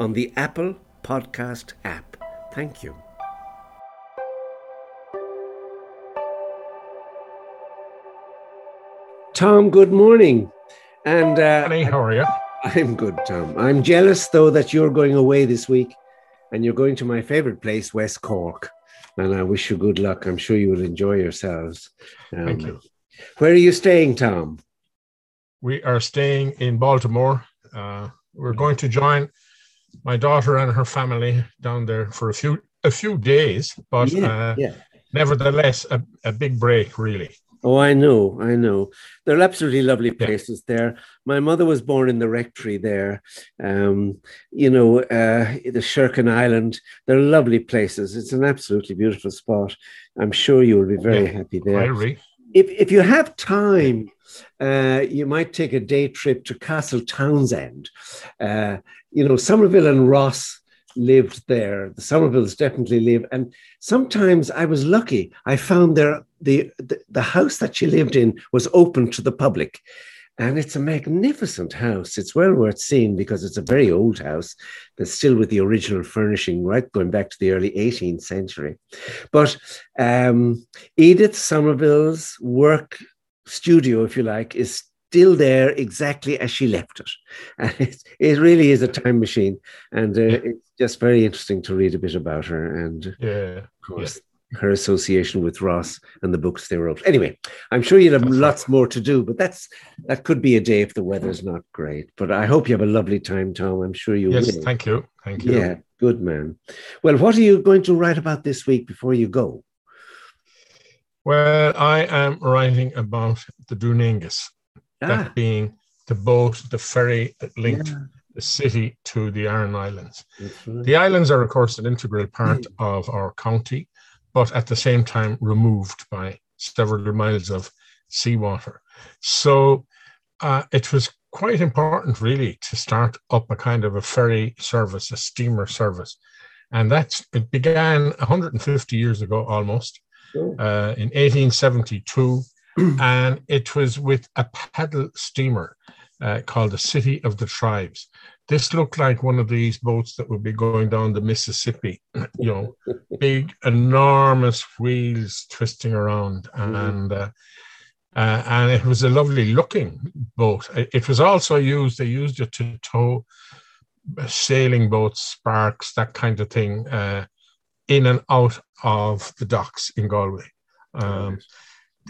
on the Apple Podcast app. Thank you. Tom, good morning. And uh, Ronnie, how are you? I'm good, Tom. I'm jealous though that you're going away this week and you're going to my favorite place, West Cork. And I wish you good luck. I'm sure you will enjoy yourselves. Um, Thank you. Where are you staying, Tom? We are staying in Baltimore. Uh, we're going to join my daughter and her family down there for a few a few days, but yeah, uh, yeah. nevertheless a, a big break, really. Oh, I know, I know. They're absolutely lovely places yeah. there. My mother was born in the rectory there. Um, you know, uh, the Sherkin Island. They're lovely places. It's an absolutely beautiful spot. I'm sure you will be very yeah, happy there. I agree. If, if you have time, uh, you might take a day trip to Castletownshend. Uh, you know, Somerville and Ross lived there. The Somervilles definitely live. And sometimes I was lucky. I found there the, the, the house that she lived in was open to the public. And it's a magnificent house. It's well worth seeing because it's a very old house that's still with the original furnishing, right, going back to the early 18th century. But um, Edith Somerville's work studio, if you like, is still there exactly as she left it. And it, it really is a time machine. And uh, it's just very interesting to read a bit about her. And yeah, of course. Her association with Ross and the books they wrote. Anyway, I'm sure you'll have lots more to do, but that's that could be a day if the weather's not great. But I hope you have a lovely time, Tom. I'm sure you yes, will. Yes, thank you. Thank you. Yeah, good man. Well, what are you going to write about this week before you go? Well, I am writing about the Dun Aengus ah. that being the boat, the ferry that linked yeah. the city to the Aran Islands. Right. The islands are, of course, an integral part mm. of our county, but at the same time removed by several miles of seawater. So uh, it was quite important, really, to start up a kind of a ferry service, a steamer service. And that's it began 150 years ago almost uh, in 1872 and it was with a paddle steamer uh, called the City of the Tribes. This looked like one of these boats that would be going down the Mississippi, you know, big, enormous wheels twisting around. And uh, uh, and it was a lovely looking boat. It was also used, they used it to tow sailing boats, sparks, that kind of thing, uh, in and out of the docks in Galway. Um,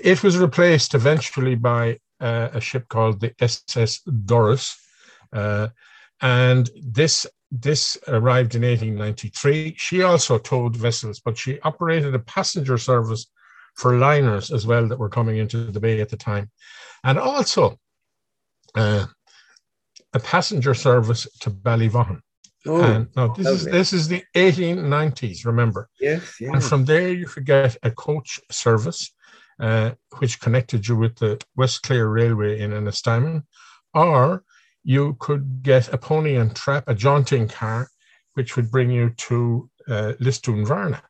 it was replaced eventually by uh, a ship called the SS Doris, uh, and this this arrived in 1893. She also towed vessels, but she operated a passenger service for liners as well that were coming into the bay at the time, and also uh, a passenger service to Ballyvaughan. Oh, and now this is this is the 1890s. Remember, yes, yes. And from there, you could get a coach service uh, which connected you with the West Clare Railway in Ennistymon, or you could get a pony and trap, a jaunting car, which would bring you to uh, Lisdoonvarna,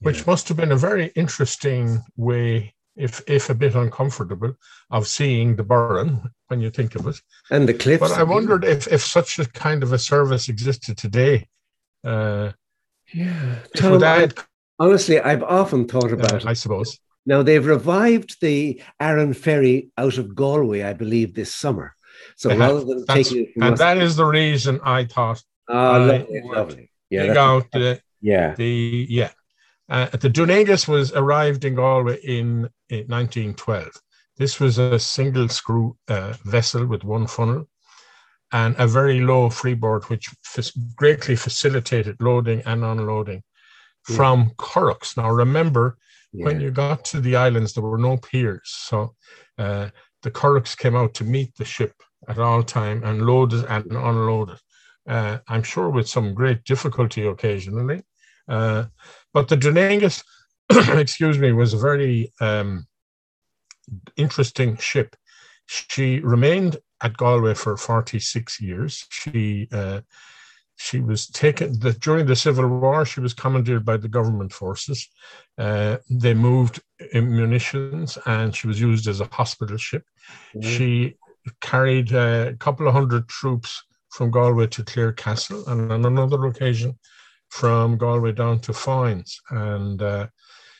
which yeah. must have been a very interesting way, if if a bit uncomfortable, of seeing the Burren when you think of it. And the cliffs. But I wondered if, if such a kind of a service existed today. Uh, yeah. Tom, I, honestly, I've often thought about uh, it. I suppose. Now, they've revived the Aran Ferry out of Galway, I believe, this summer. So uh-huh. rather than taking and that is the reason I thought. Oh, lovely, lovely. Yeah, out the, yeah, the yeah. Uh, the Dun Aengus was arrived in Galway in, in 1912. This was a single screw uh, vessel with one funnel and a very low freeboard, which f- greatly facilitated loading and unloading yeah. from Curraghs. Now, remember, when you got to the islands, there were no piers. So uh, the Curraghs came out to meet the ship at all time and loaded and unloaded. uh, I'm sure with some great difficulty occasionally. Uh, but the Dun Aengus, excuse me, was a very um, interesting ship. She remained at Galway for 46 years. She uh, she was taken the, during the Civil War. She was commandeered by the government forces. Uh, they moved munitions, and she was used as a hospital ship. Mm-hmm. She carried a couple of hundred troops from Galway to Clarecastle, and on another occasion from Galway down to Foynes. And uh,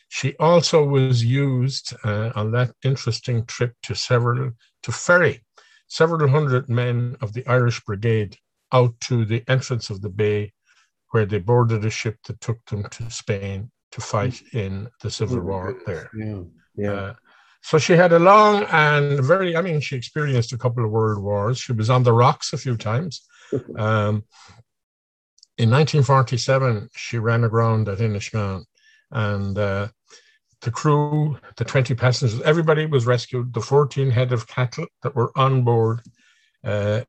she also was used uh, on that interesting trip to several to ferry several hundred men of the Irish Brigade out to the entrance of the bay, where they boarded a ship that took them to Spain to fight in the Civil War there. Yeah, yeah. Uh, so she had a long and very, I mean, she experienced a couple of world wars. She was on the rocks a few times. Um, in 1947, she ran aground at Inishmaan and uh, the crew, the 20 passengers, everybody was rescued. The 14 head of cattle that were on board uh,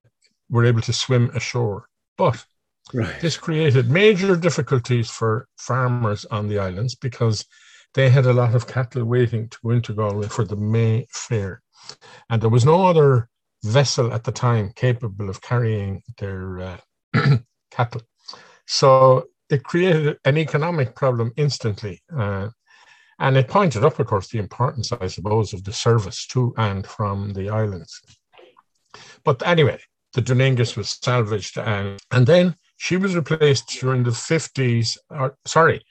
were able to swim ashore. But right. this created major difficulties for farmers on the islands because they had a lot of cattle waiting to go into Galway for the May Fair. And there was no other vessel at the time capable of carrying their uh, cattle. So it created an economic problem instantly. Uh, and it pointed up, of course, the importance, I suppose, of the service to and from the islands. But anyway, the Dun Aengus was salvaged, and, and then she was replaced during the 50s, or, sorry,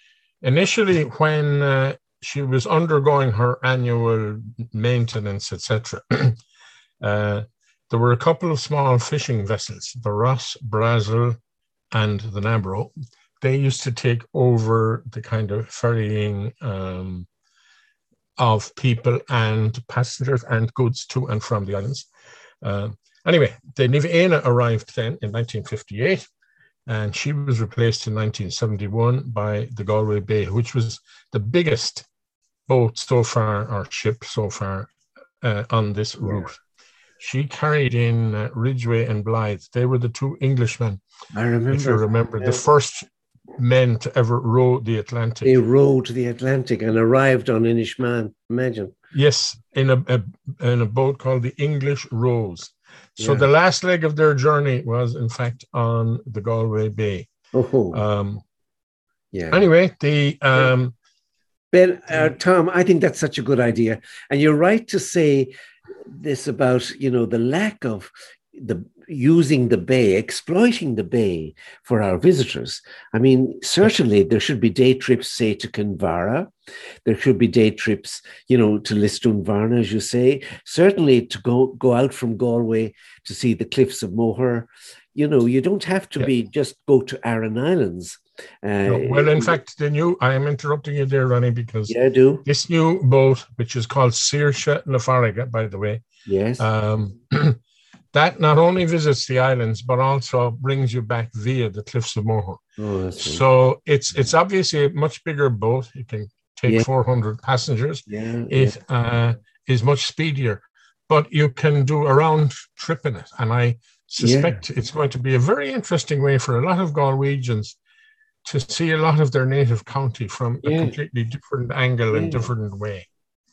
initially when uh, she was undergoing her annual maintenance, etc. uh, there were a couple of small fishing vessels, the Ross, Brazil, and the Narborough, they used to take over the kind of ferrying um, of people and passengers and goods to and from the islands. Uh, anyway, the Niamh arrived then in 1958, and she was replaced in 1971 by the Galway Bay, which was the biggest boat so far, or ship so far, uh, on this route. She carried in uh, Ridgway and Blyth. They were the two Englishmen. I remember. If you remember, yeah. the first men to ever row the Atlantic. They rowed the Atlantic and arrived on Inishmaan. Imagine. Yes, in a, a, in a boat called the English Rose. So yeah. the last leg of their journey was, in fact, on the Galway Bay. Oh. Um, yeah. Anyway, the um, Ben, uh, Tom, I think that's such a good idea, and you're right to say this about you know the lack of the using the bay, exploiting the bay for our visitors. I mean, certainly there should be day trips, say, to Kinvara. There should be day trips, you know, to Lisdoonvarna, as you say. Certainly to go go out from Galway to see the cliffs of Moher. You know, you don't have to yeah. be just go to Aran Islands. Uh, no, well, in fact, the new, I am interrupting you there, Ronnie, because yeah, I do. this new boat, which is called Saoirse na by the way, yes, um, that not only visits the islands but also brings you back via the cliffs of Moher. Oh, so it's it's obviously a much bigger boat. It can take yeah. 400 passengers. Yeah, it yeah. Uh, is much speedier, but you can do a round trip in it, and I suspect it's going to be a very interesting way for a lot of Galwegians to see a lot of their native county from a completely different angle and different way.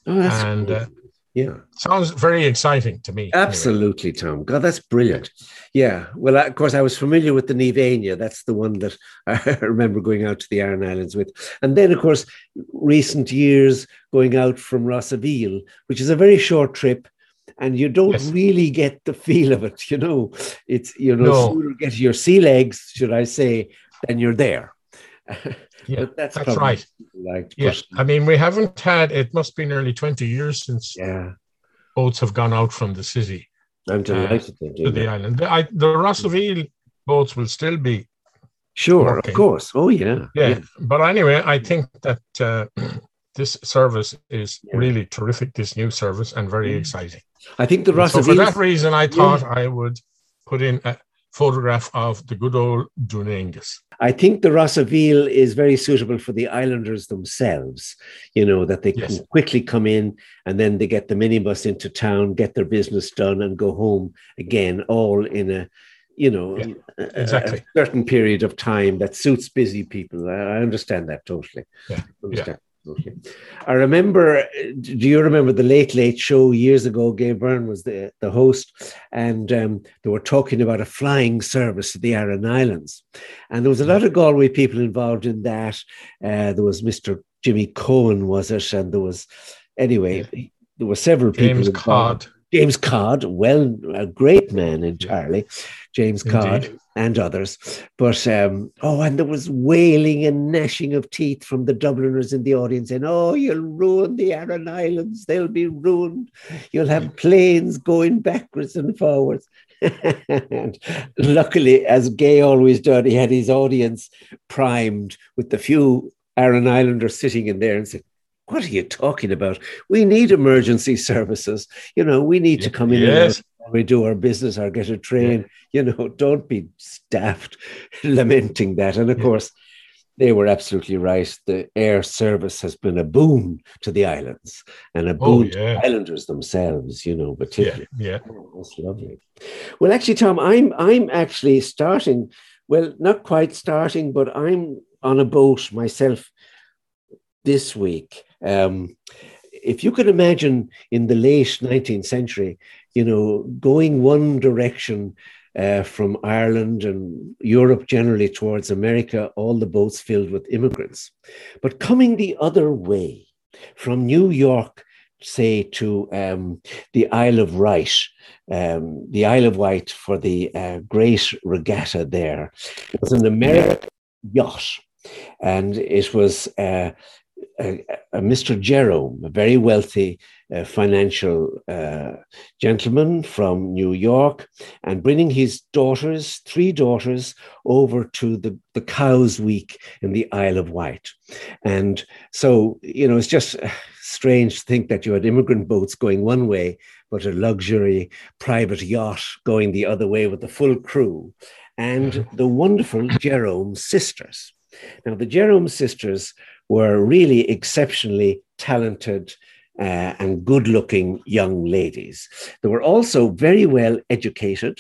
Oh, and uh, yeah. Sounds very exciting to me. Absolutely, anyway. Tom. God, that's brilliant. Yeah. Well, of course, I was familiar with the Naomh Éanna. That's the one that I remember going out to the Aran Islands with. And then, of course, recent years going out from Rossaveel, which is a very short trip. And you don't yes. really get the feel of it, you know. It's you know, no. you get your sea legs, should I say, then you're there. Yeah, that's, that's right. Like, yes, I mean, we haven't had. It must be nearly twenty years since yeah. boats have gone out from the city. I'm uh, delighted uh, to the island. The, I, the boats will still be. Sure, working. of course. Oh yeah. yeah, yeah. But anyway, I think that uh, this service is yeah. really terrific. This new service and very mm. exciting. I think the Rossaveel. So for that reason, I thought I would put in a photograph of the good old Dun Aengus. I think the Rossaveel is very suitable for the islanders themselves, you know, that they yes. can quickly come in and then they get the minibus into town, get their business done, and go home again, all in a you know, yeah, exactly. a, a, certain period of time that suits busy people. I, I understand that totally. Yeah. Understand. Okay. I remember, do you remember the Late Late Show years ago? Gay Byrne was the, the host, and um, they were talking about a flying service to the Aran Islands. And there was a lot of Galway people involved in that. Uh, there was Mr. Jimmy Cohen, was it? And there was, anyway, yeah. there were several James people. Codd. James Codd, well, a great man entirely, James Codd Indeed. and others. But um, oh, and there was wailing and gnashing of teeth from the Dubliners in the audience, and oh, you'll ruin the Aran Islands; they'll be ruined. You'll have planes going backwards and forwards. and luckily, as Gay always did, he had his audience primed with the few Aran Islanders sitting in there and said, what are you talking about? We need emergency services. You know, we need to come in yes. and we do our business or get a train. You know, don't be staffed lamenting that. And of yeah. course, they were absolutely right. The air service has been a boon to the islands and a oh, boon oh, yeah. to islanders themselves, you know, particularly. Yeah, yeah. Oh, that's lovely. Well, actually, Tom, I'm I'm actually starting, well, not quite starting, but I'm on a boat myself this week. Um, if you could imagine in the late 19th century, you know, going one direction uh, from Ireland and Europe generally towards America, all the boats filled with immigrants, but coming the other way from New York, say, to um, the Isle of Wight, um, the Isle of Wight for the uh, great regatta there. It was an American yacht. And it was uh, Mr. Jerome, a very wealthy uh, financial uh, gentleman from New York, and bringing his daughters, three daughters, over to the, the Cowes Week in the Isle of Wight. And so, you know, it's just strange to think that you had immigrant boats going one way, but a luxury private yacht going the other way with the full crew. And the wonderful Jerome sisters. Now, the Jerome sisters were really exceptionally talented uh, and good looking young ladies. They were also very well educated.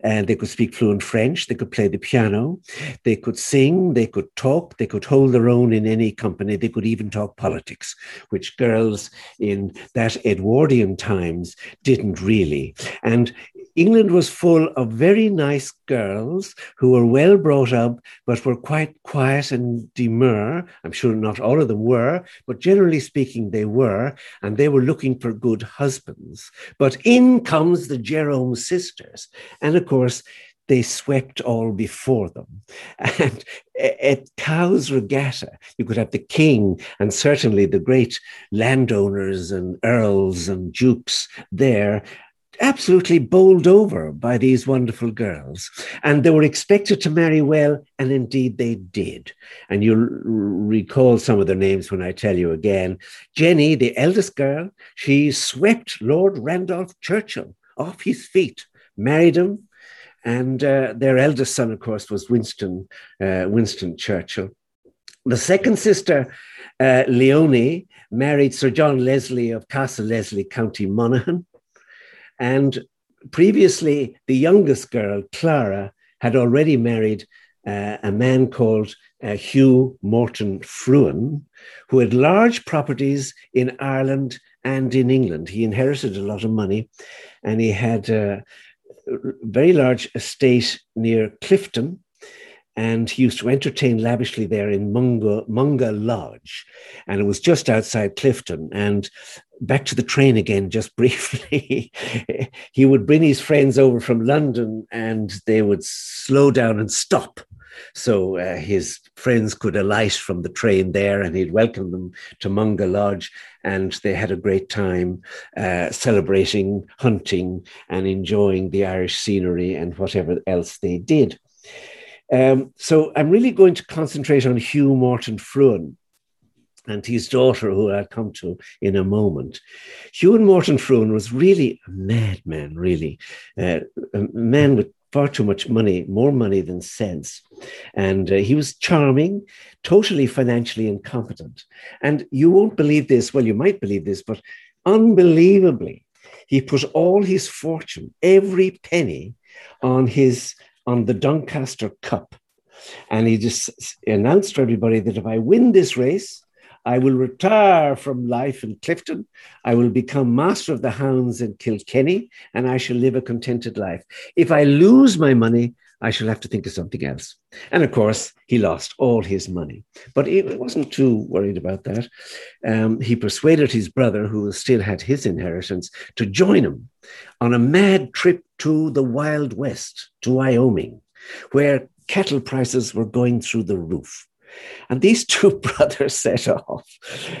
And they could speak fluent French, they could play the piano, they could sing, they could talk, they could hold their own in any company, they could even talk politics, which girls in that Edwardian times didn't really. And England was full of very nice girls who were well brought up, but were quite quiet and demure. I'm sure not all of them were, but generally speaking, they were, and they were looking for good husbands. But in comes the Jerome sisters. And of course, they swept all before them. And at Cowes Regatta, you could have the king and certainly the great landowners and earls and dukes there absolutely bowled over by these wonderful girls. And they were expected to marry well, and indeed they did. And you'll recall some of their names when I tell you again. Jennie, the eldest girl, she swept Lord Randolph Churchill off his feet, married him. And uh, their eldest son, of course, was Winston, uh, Winston Churchill. The second sister, uh, Leonie, married Sir John Leslie of Castle Leslie, County Monaghan. And previously, the youngest girl, Clara, had already married uh, a man called uh, Hugh Moreton Frewen, who had large properties in Ireland and in England. He inherited a lot of money and he had a very large estate near Clifden. And he used to entertain lavishly there in Munga, Munga Lodge. And it was just outside Clifden. And back to the train again, just briefly. he would bring his friends over from London and they would slow down and stop. So uh, his friends could alight from the train there and he'd welcome them to Munga Lodge. And they had a great time uh, celebrating hunting and enjoying the Irish scenery and whatever else they did. Um, so I'm really going to concentrate on Hugh Moreton Frewen and his daughter, who I'll come to in a moment. Hugh Moreton Frewen was really a madman, really, uh, a man with far too much money, more money than sense. And uh, he was charming, totally financially incompetent. And you won't believe this, well, you might believe this, but unbelievably, he put all his fortune, every penny, on his on the Doncaster Cup. And he just announced to everybody that if I win this race, I will retire from life in Clifden. I will become master of the hounds in Kilkenny, and I shall live a contented life. If I lose my money, I shall have to think of something else. And of course, he lost all his money. But he wasn't too worried about that. Um, he persuaded his brother, who still had his inheritance, to join him on a mad trip to the Wild West, to Wyoming, where cattle prices were going through the roof. And these two brothers set off,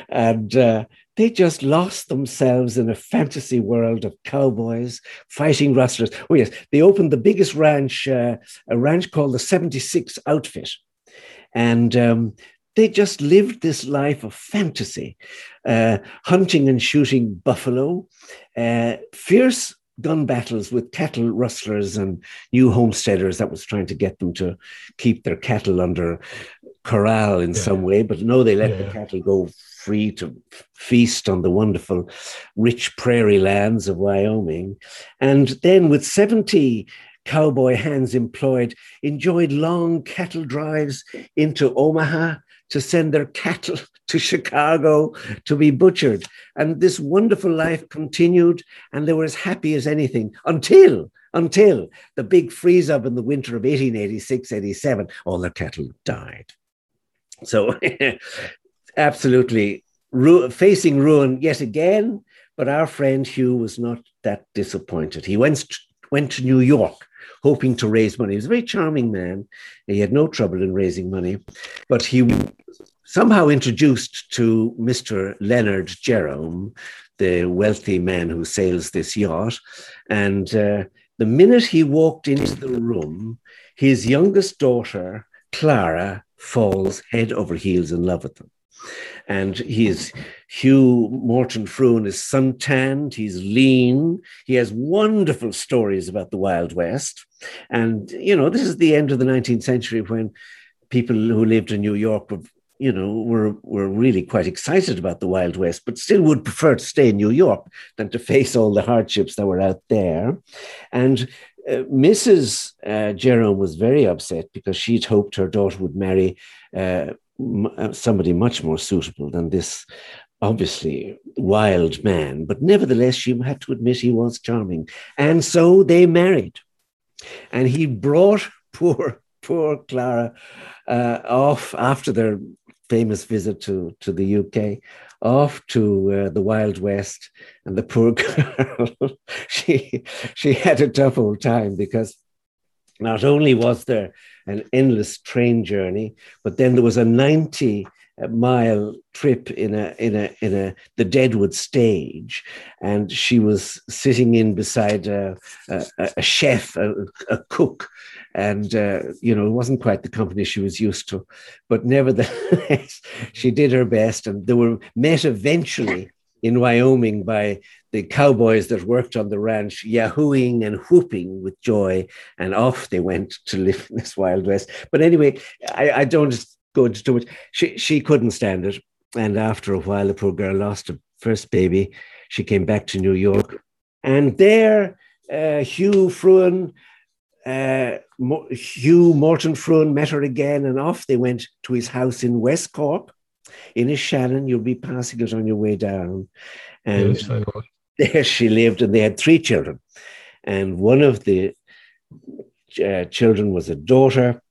and uh, they just lost themselves in a fantasy world of cowboys fighting rustlers. Oh, yes, they opened the biggest ranch, uh, a ranch called the 76 Outfit. And um, they just lived this life of fantasy, uh, hunting and shooting buffalo, uh, fierce gun battles with cattle rustlers and new homesteaders that was trying to get them to keep their cattle under corral in yeah. some way, but no, they let yeah. the cattle go free to feast on the wonderful, rich prairie lands of Wyoming. And then, with 70 cowboy hands employed, enjoyed long cattle drives into Omaha to send their cattle to Chicago to be butchered. And this wonderful life continued, and they were as happy as anything until until the big freeze up in the winter of 1886 87, all their cattle died. So, absolutely ru- facing ruin yet again. But our friend Hugh was not that disappointed. He went, went to New York hoping to raise money. He was a very charming man. He had no trouble in raising money, but he somehow introduced to Mr. Leonard Jerome, the wealthy man who sails this yacht. And uh, the minute he walked into the room, his youngest daughter, Clara, falls head over heels in love with him. And he's Hugh Moreton Frewen is suntanned, he's lean, he has wonderful stories about the Wild West. And, you know, this is the end of the 19th century when people who lived in New York were, you know, were, were really quite excited about the Wild West, but still would prefer to stay in New York than to face all the hardships that were out there. And uh, Mrs. Uh, Jerome was very upset because she'd hoped her daughter would marry uh, uh, somebody much more suitable than this obviously wild man. But nevertheless, she had to admit he was charming. And so they married. And he brought poor, poor Clara uh, off after their famous visit to, to the UK, off to uh, the Wild West. And the poor girl, she, she had a tough old time because not only was there an endless train journey, but then there was a 90 mile trip in a in a in a the Deadwood stage, and she was sitting in beside a, a, a chef, a, a, cook, and uh, you know it wasn't quite the company she was used to, but nevertheless she did her best, and they were met eventually in Wyoming by the cowboys that worked on the ranch, yahooing and whooping with joy, and off they went to live in this Wild West. But anyway, I, I don't go into too much. She she couldn't stand it, and after a while, the poor girl lost her first baby. She came back to New York, and there, uh, Hugh Frewen. Uh, Hugh Moreton Frewen met her again, and off they went to his house in West Cork, Inishannon. You'll be passing it on your way down. And yes, there she lived, and they had three children. And one of the uh, children was a daughter,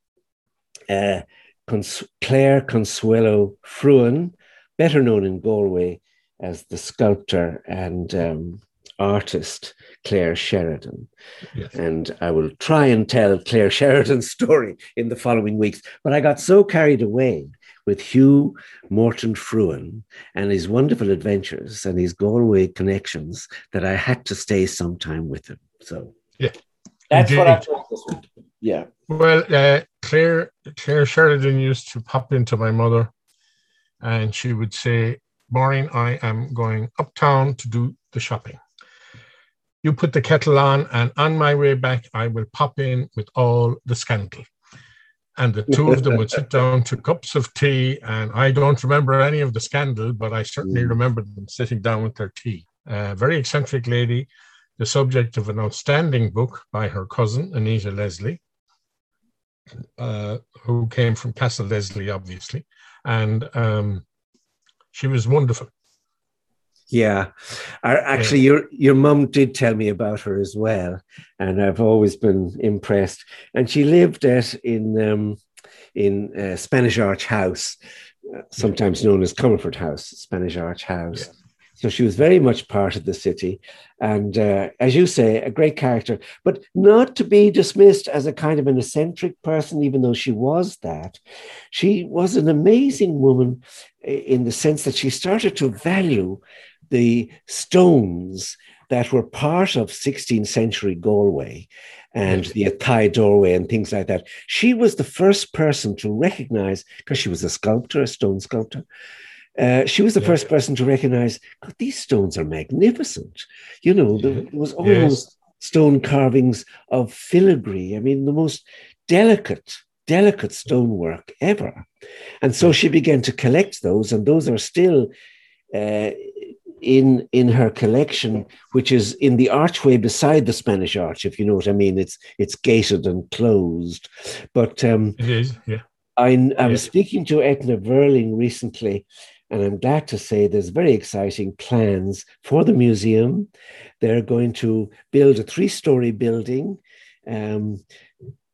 uh, Cons- Clare Consuelo Frewen, better known in Galway as the sculptor and um, artist Clare Sheridan. Yes. And I will try and tell Clare Sheridan's story in the following weeks. But I got so carried away with Hugh Moreton Frewen and his wonderful adventures and his Galway connections that I had to stay some time with him. So yeah, that's Indeed. what I've learned this week. Yeah. Well, uh, Clare Clare Sheridan used to pop into my mother, and she would say, "Maureen, I am going uptown to do the shopping." You put the kettle on, and on my way back, I will pop in with all the scandal and the two of them would sit down to cups of tea. And I don't remember any of the scandal, but I certainly mm. remember them sitting down with their tea. A very eccentric lady, the subject of an outstanding book by her cousin, Anita Leslie. uh, who came from Castle Leslie, obviously, and um, she was wonderful. Yeah, actually, your your mum did tell me about her as well, and I've always been impressed. And she lived at in um, in uh, Spanish Arch House, uh, sometimes known as Comerford House, Spanish Arch House. Yeah. So she was very much part of the city. And uh, as you say, a great character, but not to be dismissed as a kind of an eccentric person, even though she was that. She was an amazing woman in the sense that she started to value the stones that were part of 16th century Galway and the Athy doorway and things like that. She was the first person to recognize, because she was a sculptor, a stone sculptor, uh, she was the yeah. first person to recognize God, these stones are magnificent. You know, yeah. there was almost yes. stone carvings of filigree. I mean, the most delicate, delicate stonework ever. And so she began to collect those, and those are still uh, in in her collection, which is in the archway beside the Spanish Arch. If you know what I mean, it's it's gated and closed. But um, it is, yeah. I, I was speaking to Eithne Verling recently, and I'm glad to say there's very exciting plans for the museum. They're going to build a three story building. Um,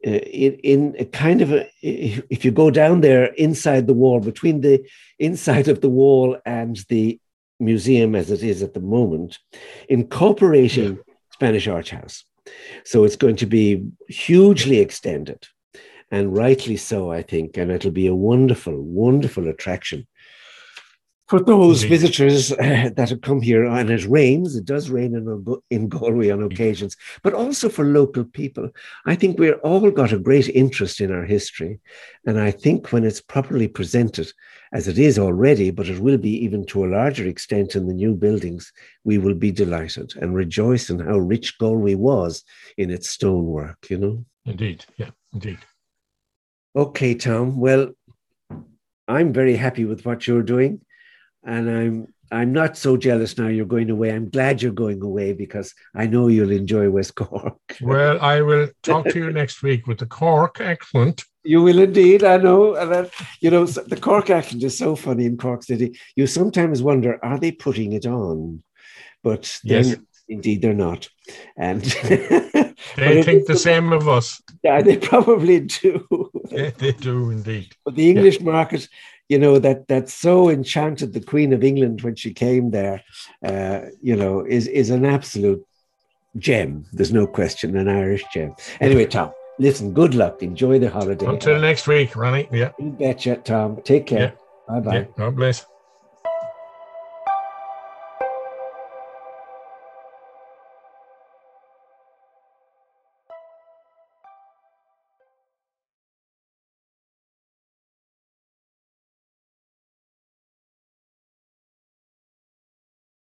uh, in, in a kind of a, if you go down there inside the wall, between the inside of the wall and the museum as it is at the moment, incorporating yeah. Spanish Arch House. So it's going to be hugely extended, and rightly so, I think. And it'll be a wonderful, wonderful attraction for those Indeed. visitors uh, that have come here, and it rains, it does rain in, in Galway on occasions, but also for local people. I think we're all got a great interest in our history. And I think when it's properly presented, as it is already, but it will be even to a larger extent in the new buildings, we will be delighted and rejoice in how rich Galway was in its stonework, you know? Indeed, yeah, indeed. Okay, Tom. Well, I'm very happy with what you're doing and I'm I'm not so jealous now you're going away. I'm glad you're going away because I know you'll enjoy West Cork. well, I will talk to you next week with the Cork accent. You will indeed. I know. And then, you know, the Cork accent is so funny in Cork City. You sometimes wonder, are they putting it on? But yes. indeed, they're not. And they think the same of us. Yeah, they probably do. yeah, they do indeed. But the English yeah. market you know that that so enchanted the Queen of England when she came there. Uh, you know, is is an absolute gem. There's no question, an Irish gem. Anyway, Tom, listen. Good luck. Enjoy the holiday. Until next week, Ronnie. Yeah. You betcha, Tom. Take care. Yeah. Bye bye. Yeah. God bless.